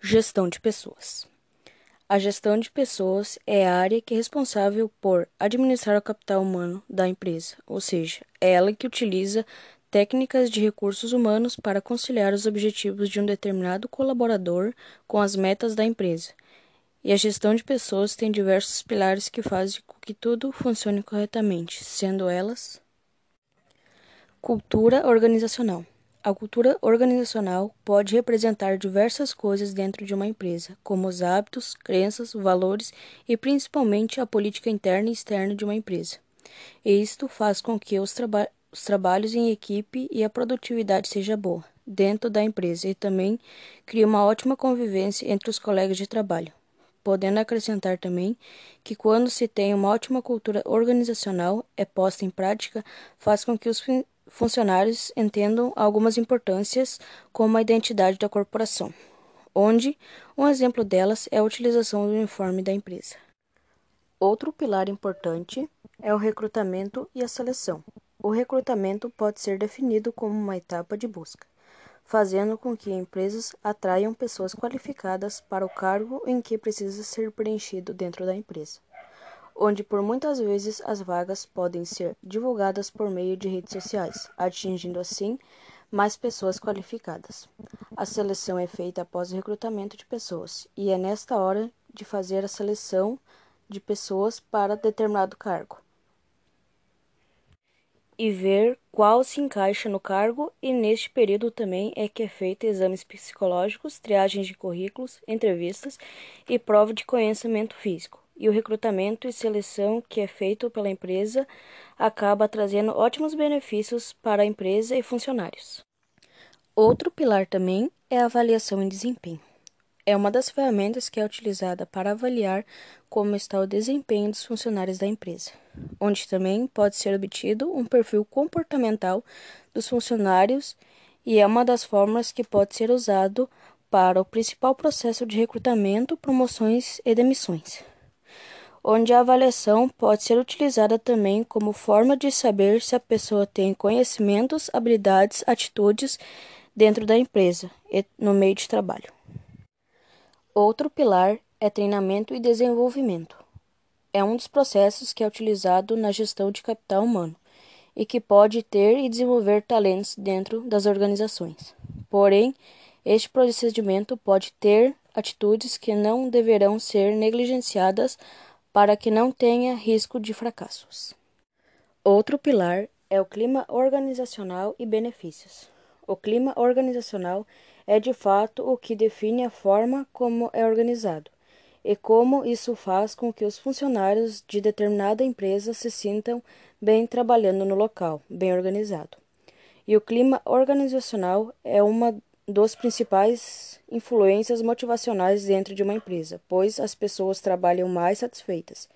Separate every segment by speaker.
Speaker 1: Gestão de pessoas. A gestão de pessoas é a área que é responsável por administrar o capital humano da empresa, ou seja, é ela que utiliza técnicas de recursos humanos para conciliar os objetivos de um determinado colaborador com as metas da empresa. E a gestão de pessoas tem diversos pilares que fazem com que tudo funcione corretamente, sendo elas cultura organizacional. A cultura organizacional pode representar diversas coisas dentro de uma empresa, como os hábitos, crenças, valores e principalmente a política interna e externa de uma empresa. E isto faz com que os, traba os trabalhos em equipe e a produtividade seja boa dentro da empresa e também cria uma ótima convivência entre os colegas de trabalho. Podendo acrescentar também que quando se tem uma ótima cultura organizacional é posta em prática, faz com que os funcionários entendam algumas importâncias como a identidade da corporação, onde um exemplo delas é a utilização do uniforme da empresa. Outro pilar importante é o recrutamento e a seleção. O recrutamento pode ser definido como uma etapa de busca, fazendo com que empresas atraiam pessoas qualificadas para o cargo em que precisa ser preenchido dentro da empresa onde por muitas vezes as vagas podem ser divulgadas por meio de redes sociais, atingindo assim mais pessoas qualificadas. A seleção é feita após o recrutamento de pessoas e é nesta hora de fazer a seleção de pessoas para determinado cargo e ver qual se encaixa no cargo, e neste período também é que é feito exames psicológicos, triagens de currículos, entrevistas e prova de conhecimento físico e o recrutamento e seleção que é feito pela empresa acaba trazendo ótimos benefícios para a empresa e funcionários. Outro pilar também é a avaliação em desempenho. É uma das ferramentas que é utilizada para avaliar como está o desempenho dos funcionários da empresa, onde também pode ser obtido um perfil comportamental dos funcionários e é uma das formas que pode ser usado para o principal processo de recrutamento, promoções e demissões onde a avaliação pode ser utilizada também como forma de saber se a pessoa tem conhecimentos, habilidades, atitudes dentro da empresa e no meio de trabalho. Outro pilar é treinamento e desenvolvimento. É um dos processos que é utilizado na gestão de capital humano e que pode ter e desenvolver talentos dentro das organizações. Porém, este procedimento pode ter atitudes que não deverão ser negligenciadas para que não tenha risco de fracassos. Outro pilar é o clima organizacional e benefícios. O clima organizacional é de fato o que define a forma como é organizado e como isso faz com que os funcionários de determinada empresa se sintam bem trabalhando no local, bem organizado. E o clima organizacional é uma dos principais influências motivacionais dentro de uma empresa, pois as pessoas trabalham mais satisfeitas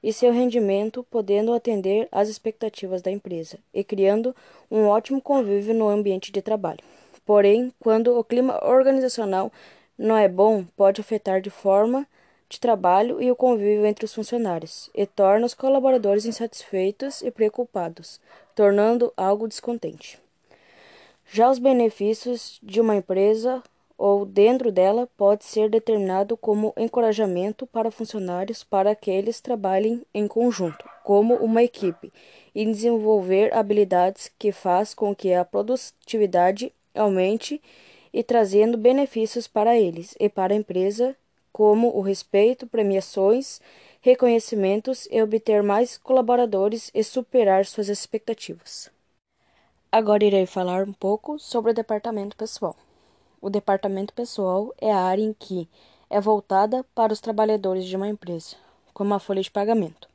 Speaker 1: e seu rendimento podendo atender às expectativas da empresa e criando um ótimo convívio no ambiente de trabalho. Porém, quando o clima organizacional não é bom, pode afetar de forma de trabalho e o convívio entre os funcionários e torna os colaboradores insatisfeitos e preocupados, tornando algo descontente. Já os benefícios de uma empresa ou dentro dela pode ser determinado como encorajamento para funcionários para que eles trabalhem em conjunto, como uma equipe, e desenvolver habilidades que faz com que a produtividade aumente e trazendo benefícios para eles e para a empresa, como o respeito, premiações, reconhecimentos e obter mais colaboradores e superar suas expectativas. Agora irei falar um pouco sobre o departamento pessoal. O departamento pessoal é a área em que é voltada para os trabalhadores de uma empresa, como a folha de pagamento.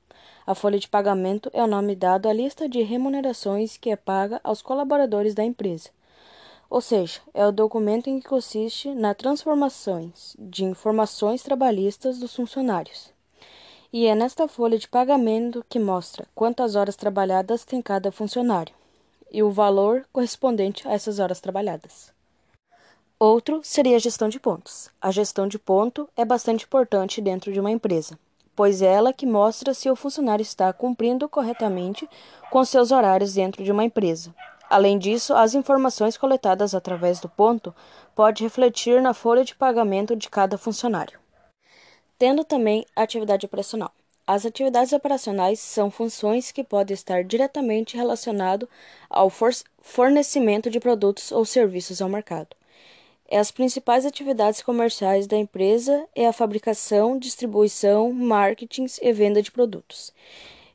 Speaker 1: A folha de pagamento é o nome dado à lista de remunerações que é paga aos colaboradores da empresa. Ou seja, é o documento em que consiste na transformações de informações trabalhistas dos funcionários. E é nesta folha de pagamento que mostra quantas horas trabalhadas tem cada funcionário e o valor correspondente a essas horas trabalhadas. Outro seria a gestão de pontos. A gestão de ponto é bastante importante dentro de uma empresa, pois é ela que mostra se o funcionário está cumprindo corretamente com seus horários dentro de uma empresa. Além disso, as informações coletadas através do ponto pode refletir na folha de pagamento de cada funcionário. Tendo também a atividade operacional. As atividades operacionais são funções que podem estar diretamente relacionadas ao fornecimento de produtos ou serviços ao mercado. As principais atividades comerciais da empresa é a fabricação, distribuição, marketing e venda de produtos.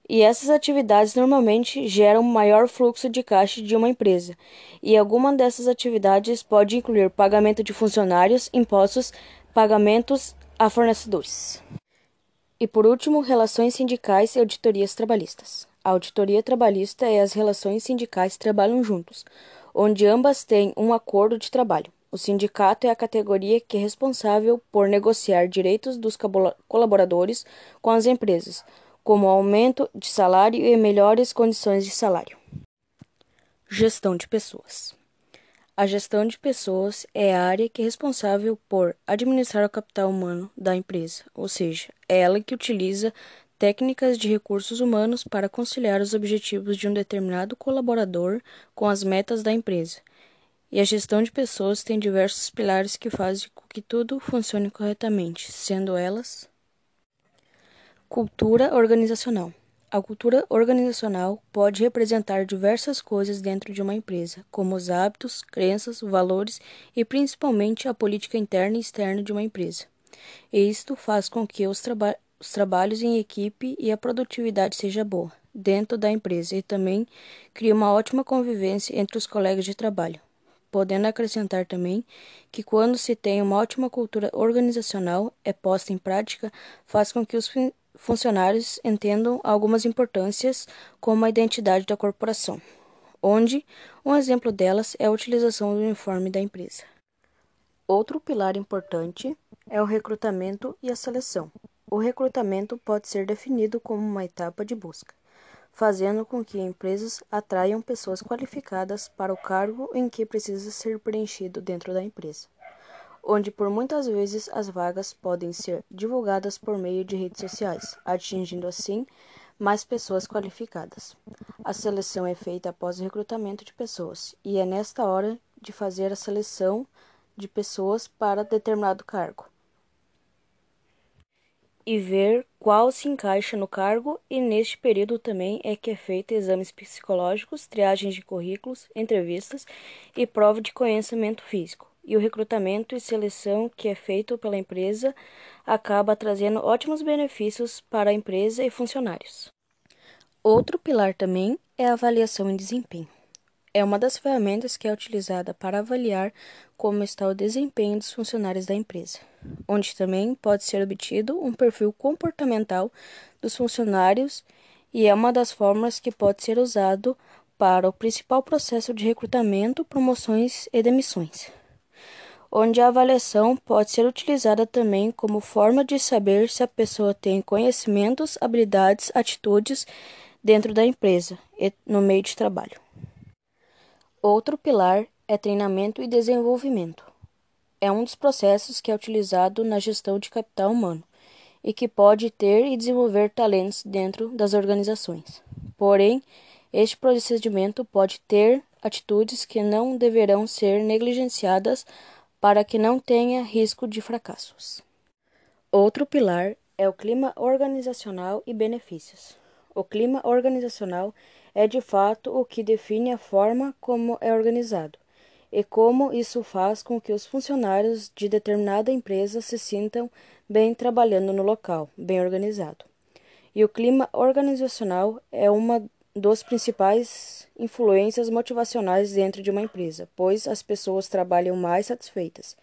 Speaker 1: E essas atividades normalmente geram maior fluxo de caixa de uma empresa. E alguma dessas atividades pode incluir pagamento de funcionários, impostos, pagamentos a fornecedores. E por último, relações sindicais e auditorias trabalhistas. A auditoria trabalhista é as relações sindicais trabalham juntos, onde ambas têm um acordo de trabalho. O sindicato é a categoria que é responsável por negociar direitos dos colaboradores com as empresas como aumento de salário e melhores condições de salário. Gestão de pessoas. A gestão de pessoas é a área que é responsável por administrar o capital humano da empresa, ou seja, é ela que utiliza técnicas de recursos humanos para conciliar os objetivos de um determinado colaborador com as metas da empresa. E a gestão de pessoas tem diversos pilares que fazem com que tudo funcione corretamente, sendo elas Cultura organizacional. A cultura organizacional pode representar diversas coisas dentro de uma empresa, como os hábitos, crenças, valores e principalmente a política interna e externa de uma empresa. E isto faz com que os, traba os trabalhos em equipe e a produtividade seja boa dentro da empresa e também cria uma ótima convivência entre os colegas de trabalho podendo acrescentar também que quando se tem uma ótima cultura organizacional é posta em prática, faz com que os funcionários entendam algumas importâncias como a identidade da corporação, onde um exemplo delas é a utilização do uniforme da empresa. Outro pilar importante é o recrutamento e a seleção. O recrutamento pode ser definido como uma etapa de busca, fazendo com que empresas atraiam pessoas qualificadas para o cargo em que precisa ser preenchido dentro da empresa onde por muitas vezes as vagas podem ser divulgadas por meio de redes sociais, atingindo assim mais pessoas qualificadas. A seleção é feita após o recrutamento de pessoas e é nesta hora de fazer a seleção de pessoas para determinado cargo e ver qual se encaixa no cargo, e neste período também é que é feito exames psicológicos, triagens de currículos, entrevistas e prova de conhecimento físico e o recrutamento e seleção que é feito pela empresa acaba trazendo ótimos benefícios para a empresa e funcionários. Outro pilar também é a avaliação em desempenho. É uma das ferramentas que é utilizada para avaliar como está o desempenho dos funcionários da empresa, onde também pode ser obtido um perfil comportamental dos funcionários e é uma das formas que pode ser usado para o principal processo de recrutamento, promoções e demissões onde a avaliação pode ser utilizada também como forma de saber se a pessoa tem conhecimentos, habilidades, atitudes dentro da empresa e no meio de trabalho. Outro pilar é treinamento e desenvolvimento. É um dos processos que é utilizado na gestão de capital humano e que pode ter e desenvolver talentos dentro das organizações. Porém, este procedimento pode ter atitudes que não deverão ser negligenciadas para que não tenha risco de fracassos. Outro pilar é o clima organizacional e benefícios. O clima organizacional é de fato o que define a forma como é organizado e como isso faz com que os funcionários de determinada empresa se sintam bem trabalhando no local, bem organizado. E o clima organizacional é uma dos principais influências motivacionais dentro de uma empresa, pois as pessoas trabalham mais satisfeitas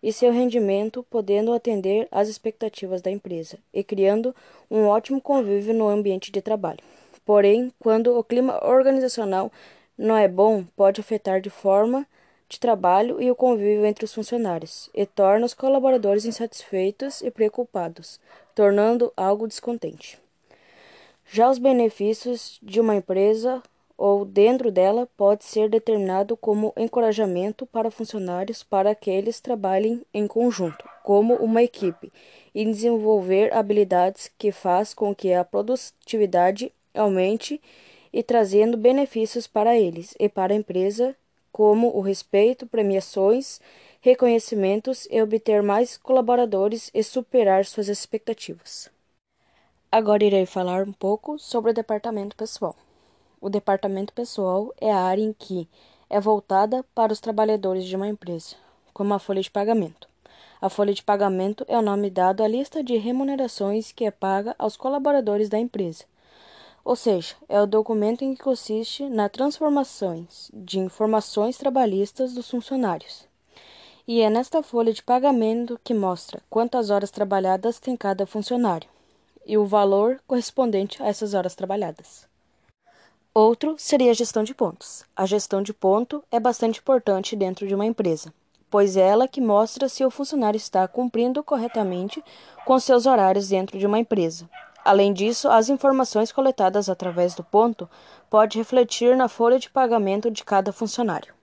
Speaker 1: e seu rendimento podendo atender às expectativas da empresa e criando um ótimo convívio no ambiente de trabalho. Porém, quando o clima organizacional não é bom, pode afetar de forma de trabalho e o convívio entre os funcionários e torna os colaboradores insatisfeitos e preocupados, tornando algo descontente. Já os benefícios de uma empresa ou dentro dela pode ser determinado como encorajamento para funcionários para que eles trabalhem em conjunto, como uma equipe, e desenvolver habilidades que faz com que a produtividade aumente e trazendo benefícios para eles e para a empresa, como o respeito, premiações, reconhecimentos e obter mais colaboradores e superar suas expectativas. Agora irei falar um pouco sobre o departamento pessoal. O departamento pessoal é a área em que é voltada para os trabalhadores de uma empresa, como a folha de pagamento. A folha de pagamento é o nome dado à lista de remunerações que é paga aos colaboradores da empresa. Ou seja, é o documento em que consiste na transformações de informações trabalhistas dos funcionários. E é nesta folha de pagamento que mostra quantas horas trabalhadas tem cada funcionário e o valor correspondente a essas horas trabalhadas. Outro seria a gestão de pontos. A gestão de ponto é bastante importante dentro de uma empresa, pois é ela que mostra se o funcionário está cumprindo corretamente com seus horários dentro de uma empresa. Além disso, as informações coletadas através do ponto pode refletir na folha de pagamento de cada funcionário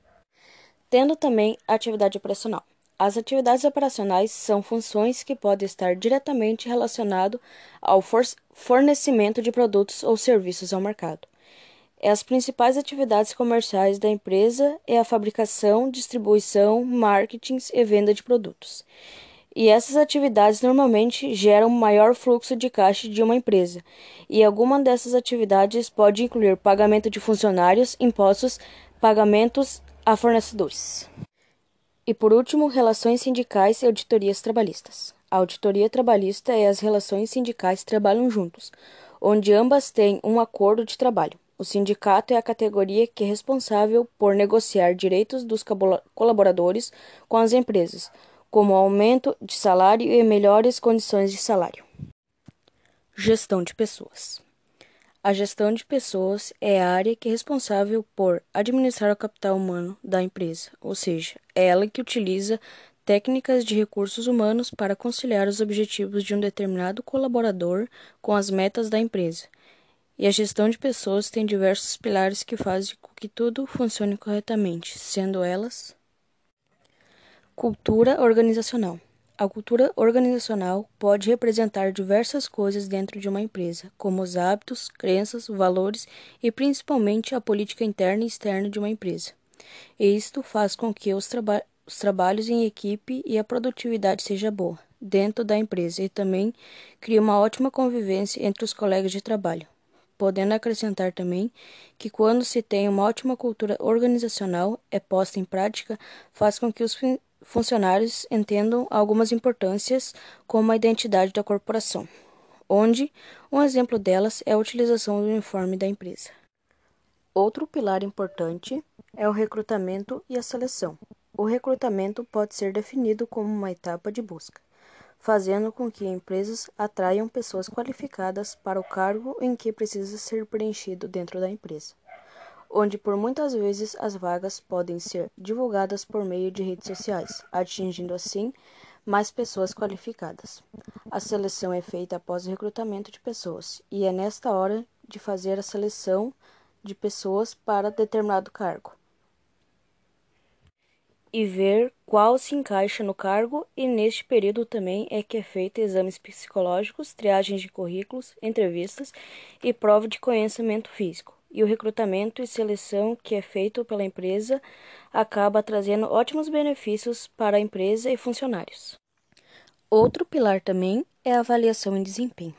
Speaker 1: tendo também a atividade operacional. As atividades operacionais são funções que podem estar diretamente relacionadas ao fornecimento de produtos ou serviços ao mercado. As principais atividades comerciais da empresa é a fabricação, distribuição, marketing e venda de produtos. E essas atividades normalmente geram maior fluxo de caixa de uma empresa, e alguma dessas atividades pode incluir pagamento de funcionários, impostos, pagamentos a fornecedores. E por último, relações sindicais e auditorias trabalhistas. A auditoria trabalhista e as relações sindicais trabalham juntos, onde ambas têm um acordo de trabalho. O sindicato é a categoria que é responsável por negociar direitos dos colaboradores com as empresas, como aumento de salário e melhores condições de salário. Gestão de pessoas. A gestão de pessoas é a área que é responsável por administrar o capital humano da empresa, ou seja, é ela que utiliza técnicas de recursos humanos para conciliar os objetivos de um determinado colaborador com as metas da empresa. E a gestão de pessoas tem diversos pilares que fazem com que tudo funcione corretamente, sendo elas cultura organizacional. A cultura organizacional pode representar diversas coisas dentro de uma empresa, como os hábitos, crenças, valores e principalmente a política interna e externa de uma empresa. E isto faz com que os, traba os trabalhos em equipe e a produtividade seja boa dentro da empresa e também cria uma ótima convivência entre os colegas de trabalho. Podendo acrescentar também que quando se tem uma ótima cultura organizacional é posta em prática, faz com que os funcionários entendam algumas importâncias como a identidade da corporação, onde um exemplo delas é a utilização do uniforme da empresa. Outro pilar importante é o recrutamento e a seleção. O recrutamento pode ser definido como uma etapa de busca, fazendo com que empresas atraiam pessoas qualificadas para o cargo em que precisa ser preenchido dentro da empresa onde por muitas vezes as vagas podem ser divulgadas por meio de redes sociais, atingindo assim mais pessoas qualificadas. A seleção é feita após o recrutamento de pessoas e é nesta hora de fazer a seleção de pessoas para determinado cargo e ver qual se encaixa no cargo, e neste período também é que é feito exames psicológicos, triagens de currículos, entrevistas e prova de conhecimento físico e o recrutamento e seleção que é feito pela empresa acaba trazendo ótimos benefícios para a empresa e funcionários. Outro pilar também é a avaliação em desempenho.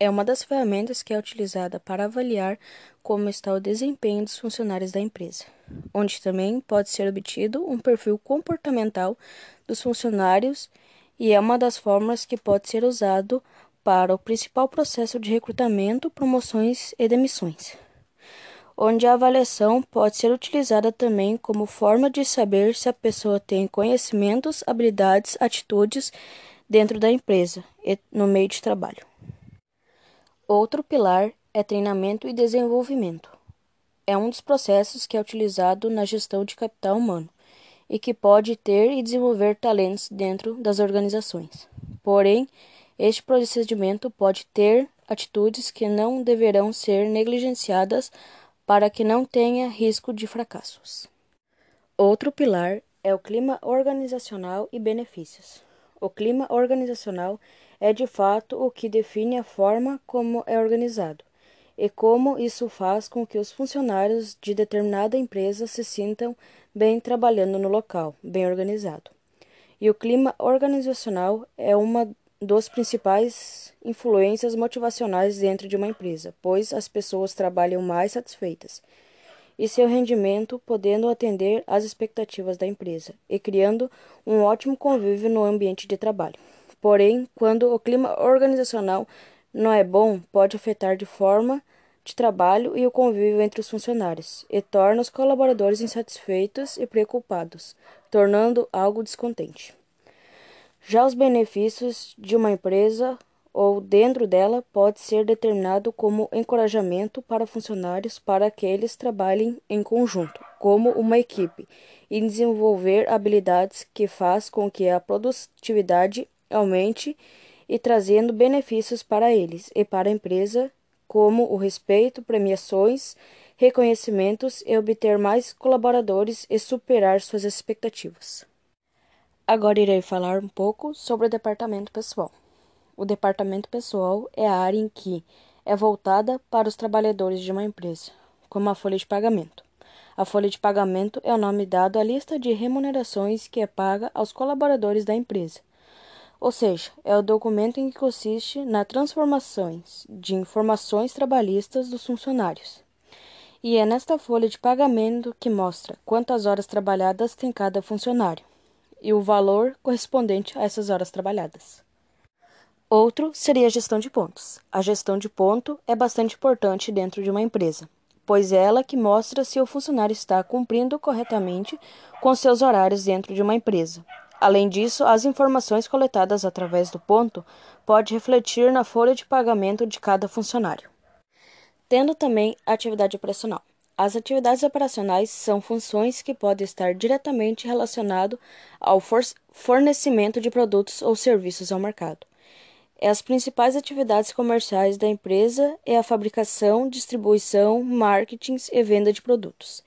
Speaker 1: É uma das ferramentas que é utilizada para avaliar como está o desempenho dos funcionários da empresa, onde também pode ser obtido um perfil comportamental dos funcionários e é uma das formas que pode ser usado para o principal processo de recrutamento, promoções e demissões onde a avaliação pode ser utilizada também como forma de saber se a pessoa tem conhecimentos, habilidades, atitudes dentro da empresa e no meio de trabalho. Outro pilar é treinamento e desenvolvimento. É um dos processos que é utilizado na gestão de capital humano e que pode ter e desenvolver talentos dentro das organizações. Porém, este procedimento pode ter atitudes que não deverão ser negligenciadas para que não tenha risco de fracassos. Outro pilar é o clima organizacional e benefícios. O clima organizacional é de fato o que define a forma como é organizado e como isso faz com que os funcionários de determinada empresa se sintam bem trabalhando no local, bem organizado. E o clima organizacional é uma dos principais influências motivacionais dentro de uma empresa, pois as pessoas trabalham mais satisfeitas e seu rendimento podendo atender às expectativas da empresa e criando um ótimo convívio no ambiente de trabalho. Porém, quando o clima organizacional não é bom, pode afetar de forma de trabalho e o convívio entre os funcionários e torna os colaboradores insatisfeitos e preocupados, tornando algo descontente. Já os benefícios de uma empresa ou dentro dela pode ser determinado como encorajamento para funcionários para que eles trabalhem em conjunto, como uma equipe, e desenvolver habilidades que faz com que a produtividade aumente e trazendo benefícios para eles e para a empresa, como o respeito, premiações, reconhecimentos e obter mais colaboradores e superar suas expectativas. Agora irei falar um pouco sobre o departamento pessoal. O departamento pessoal é a área em que é voltada para os trabalhadores de uma empresa, como a folha de pagamento. A folha de pagamento é o nome dado à lista de remunerações que é paga aos colaboradores da empresa. Ou seja, é o documento em que consiste na transformações de informações trabalhistas dos funcionários. E é nesta folha de pagamento que mostra quantas horas trabalhadas tem cada funcionário e o valor correspondente a essas horas trabalhadas. Outro seria a gestão de pontos. A gestão de ponto é bastante importante dentro de uma empresa, pois é ela que mostra se o funcionário está cumprindo corretamente com seus horários dentro de uma empresa. Além disso, as informações coletadas através do ponto pode refletir na folha de pagamento de cada funcionário. Tendo também a atividade operacional. As atividades operacionais são funções que podem estar diretamente relacionadas ao fornecimento de produtos ou serviços ao mercado. As principais atividades comerciais da empresa é a fabricação, distribuição, marketing e venda de produtos.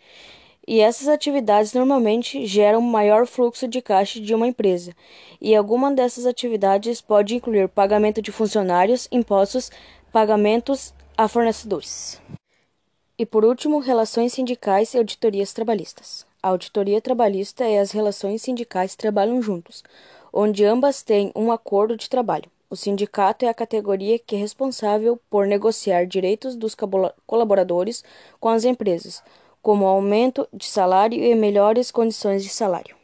Speaker 1: E essas atividades normalmente geram maior fluxo de caixa de uma empresa. E alguma dessas atividades pode incluir pagamento de funcionários, impostos, pagamentos a fornecedores. E por último, relações sindicais e auditorias trabalhistas. A auditoria trabalhista é as relações sindicais trabalham juntos, onde ambas têm um acordo de trabalho. O sindicato é a categoria que é responsável por negociar direitos dos colaboradores com as empresas, como aumento de salário e melhores condições de salário.